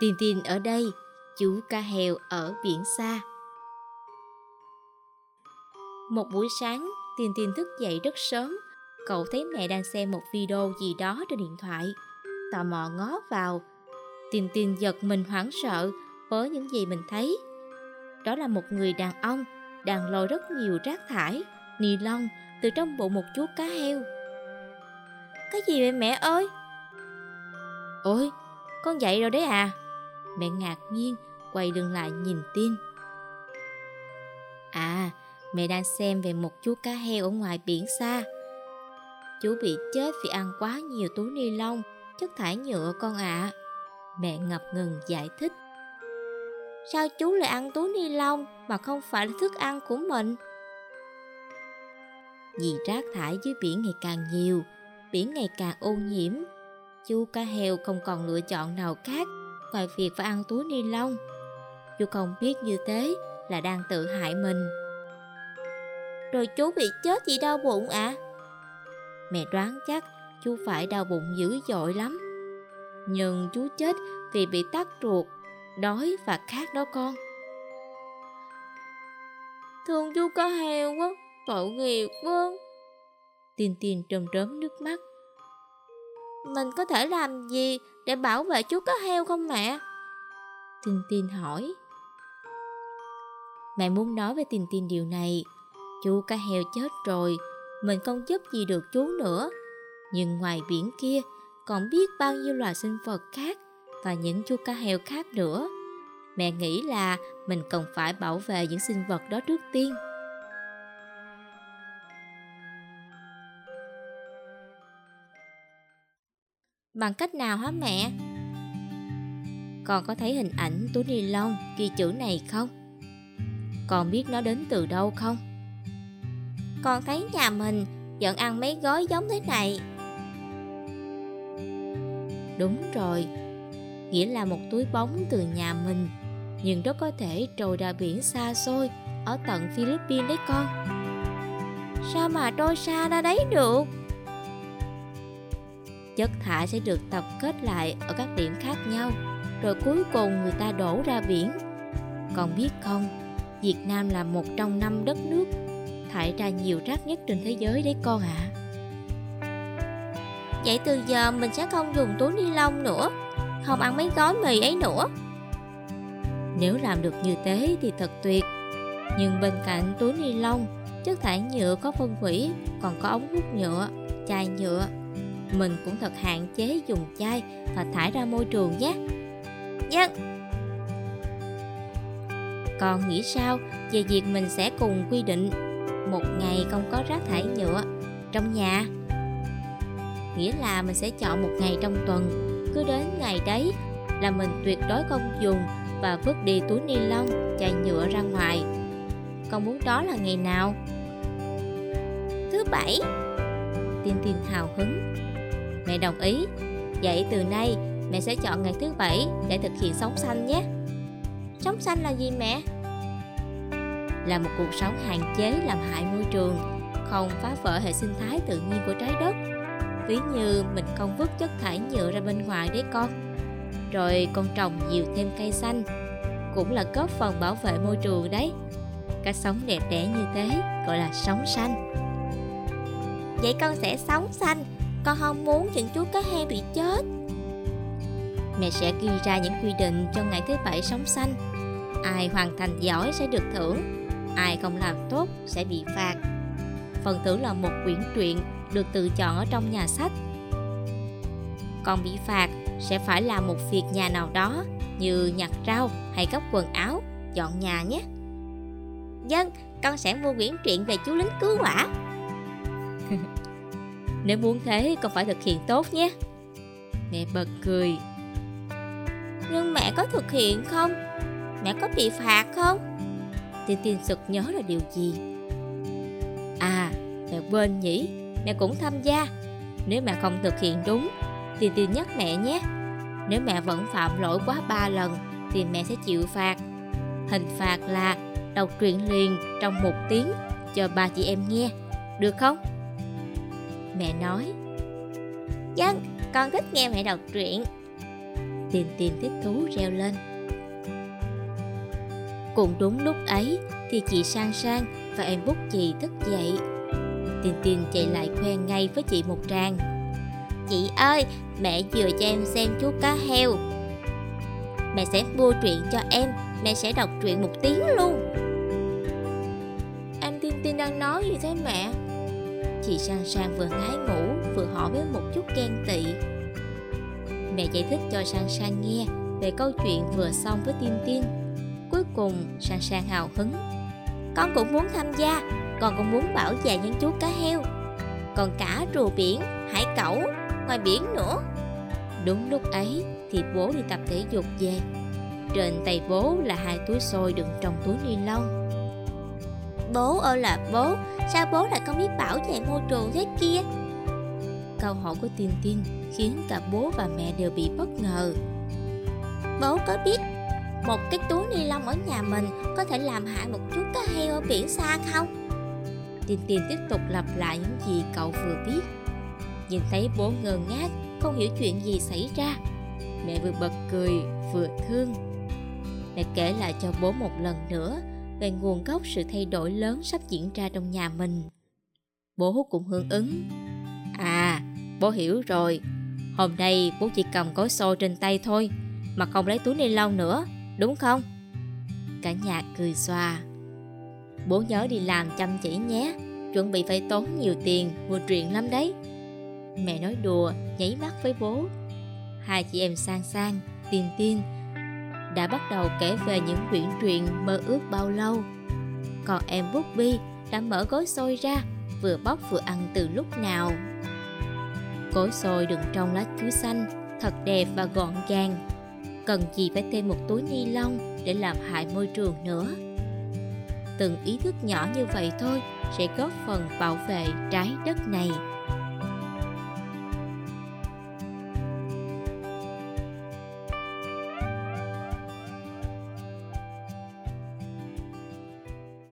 Tin tin ở đây, chú ca heo ở biển xa. Một buổi sáng, Tin Tin thức dậy rất sớm. Cậu thấy mẹ đang xem một video gì đó trên điện thoại. Tò mò ngó vào. Tin Tin giật mình hoảng sợ với những gì mình thấy. Đó là một người đàn ông đang lôi rất nhiều rác thải, ni lông từ trong bụng một chú cá heo. Cái gì vậy mẹ ơi? Ôi, con dậy rồi đấy à? Mẹ ngạc nhiên quay lưng lại nhìn Tin. À, mẹ đang xem về một chú cá heo ở ngoài biển xa. Chú bị chết vì ăn quá nhiều túi ni lông, chất thải nhựa con ạ. À. Mẹ ngập ngừng giải thích. Sao chú lại ăn túi ni lông mà không phải là thức ăn của mình? Vì rác thải dưới biển ngày càng nhiều, biển ngày càng ô nhiễm. Chú cá heo không còn lựa chọn nào khác ngoài việc phải ăn túi ni lông. Chú không biết như thế là đang tự hại mình. Rồi chú bị chết gì đau bụng ạ? À? Mẹ đoán chắc chú phải đau bụng dữ dội lắm. Nhưng chú chết vì bị tắc ruột, đói và khát đó con. Thương chú có heo quá, tội nghiệp quá. Tin tin trầm trớm nước mắt. Mình có thể làm gì để bảo vệ chú có heo không mẹ? Tin tin hỏi. Mẹ muốn nói với Tin Tin điều này Chú cá heo chết rồi, Mình không giúp gì được chú nữa Nhưng ngoài biển kia, Còn biết bao nhiêu loài sinh vật khác Và những chú cá heo khác nữa Mẹ nghĩ là Mình cần phải bảo vệ những sinh vật đó trước tiên Bằng cách nào hả mẹ? Con có thấy hình ảnh túi ni lông ghi chữ này không? Con biết nó đến từ đâu không? Con thấy nhà mình vẫn ăn mấy gói giống thế này Đúng rồi, Nghĩa là một túi bóng từ nhà mình, Nhưng nó có thể trôi ra biển xa xôi Ở tận Philippines đấy con Sao mà trôi xa ra đấy được Chất thải sẽ được tập kết lại ở các điểm khác nhau Rồi cuối cùng người ta đổ ra biển Còn biết không Việt Nam là một trong năm đất nước thải ra nhiều rác nhất trên thế giới đấy con ạ à. Vậy từ giờ mình sẽ không dùng túi ni lông nữa Không ăn mấy gói mì ấy nữa Nếu làm được như thế thì thật tuyệt Nhưng bên cạnh túi ni lông Chất thải nhựa có phân hủy Còn có ống hút nhựa, chai nhựa mình cũng thật hạn chế dùng chai Và thải ra môi trường nhé. Dân vâng. Nghĩ sao về việc mình sẽ cùng quy định một ngày không có rác thải nhựa trong nhà? Nghĩa là mình sẽ chọn một ngày trong tuần. Cứ đến ngày đấy là mình tuyệt đối không dùng và vứt đi túi ni lông chai nhựa ra ngoài. Con muốn đó là ngày nào? Thứ bảy. Tiên tiên hào hứng mẹ đồng ý. Vậy từ nay, mẹ sẽ chọn ngày thứ bảy để thực hiện sống xanh nhé. Sống xanh là gì mẹ? Là một cuộc sống hạn chế làm hại môi trường, không phá vỡ hệ sinh thái tự nhiên của trái đất. Ví như mình không vứt chất thải nhựa ra bên ngoài đấy con. Rồi con trồng nhiều thêm cây xanh, cũng là góp phần bảo vệ môi trường đấy. Cách sống đẹp đẽ như thế gọi là sống xanh vậy con sẽ sống xanh con không muốn những chú cá heo bị chết. Mẹ sẽ ghi ra những quy định cho ngày thứ bảy sống xanh ai hoàn thành giỏi sẽ được thưởng, ai không làm tốt sẽ bị phạt. Phần thưởng là một quyển truyện được tự chọn ở trong nhà sách. Còn bị phạt sẽ phải làm một việc nhà nào đó, như nhặt rau hay gấp quần áo, dọn nhà nhé. Dân, con sẽ mua quyển truyện về chú lính cứu hỏa. nếu muốn thế con phải thực hiện tốt nhé. Mẹ bật cười. Nhưng mẹ có thực hiện không? Mẹ có bị phạt không? Tiên Tiên sực nhớ là điều gì? À mẹ quên nhỉ. Mẹ cũng tham gia. Nếu mẹ không thực hiện đúng Tiên Tiên nhắc mẹ nhé. Nếu mẹ vẫn phạm lỗi quá ba lần, Thì mẹ sẽ chịu phạt. Hình phạt là đọc truyện liền trong một tiếng Cho ba chị em nghe. Được không? Mẹ nói. Dân, con thích nghe mẹ đọc truyện. Tiền tiền thích thú reo lên. Cũng đúng lúc ấy thì chị Sang Sang và em Bút chị thức dậy. Tiền tiền chạy lại khoe ngay với chị một tràng. Chị ơi, mẹ vừa cho em xem chú cá heo. Mẹ sẽ mua truyện cho em, mẹ sẽ đọc truyện một tiếng luôn. Em tin tin đang nói gì thế mẹ? Chị Sang Sang vừa ngái ngủ vừa hỏi với một chút ghen tị. Mẹ giải thích cho Sang Sang nghe về câu chuyện vừa xong với Tiên Tiên Cuối cùng Sang Sang hào hứng. Con cũng muốn tham gia, con cũng muốn bảo vệ những chú cá heo. Còn cả rùa biển, hải cẩu, ngoài biển nữa. Đúng lúc ấy thì bố đi tập thể dục về. Trên tay bố là hai túi xôi đựng trong túi ni lông. Bố ơi là bố, sao bố lại không biết bảo vệ môi trường thế kia? Câu hỏi của Tiên Tiên khiến cả bố và mẹ đều bị bất ngờ. Bố có biết một cái túi ni lông ở nhà mình có thể làm hại một chú cá heo ở biển xa không? Tiên Tiên tiếp tục lặp lại những gì cậu vừa biết. Nhìn thấy bố ngơ ngác, không hiểu chuyện gì xảy ra. Mẹ vừa bật cười, vừa thương. Mẹ kể lại cho bố một lần nữa về nguồn gốc sự thay đổi lớn sắp diễn ra trong nhà mình. Bố cũng hưởng ứng. À, bố hiểu rồi. Hôm nay bố chỉ cầm gói xôi trên tay thôi, mà không lấy túi ni lông nữa, đúng không? Cả nhà cười xòa Bố nhớ đi làm chăm chỉ nhé, chuẩn bị phải tốn nhiều tiền mua truyện lắm đấy. Mẹ nói đùa, nháy mắt với bố. Hai chị em sang sang, tiền tiên đã bắt đầu kể về những quyển truyện mơ ước bao lâu. Còn em Bút Bi đã mở gói xôi ra, vừa bóc vừa ăn từ lúc nào. Gói xôi đựng trong lá chuối xanh, thật đẹp và gọn gàng. Cần gì phải thêm một túi ni lông để làm hại môi trường nữa. Từng ý thức nhỏ như vậy thôi sẽ góp phần bảo vệ trái đất này.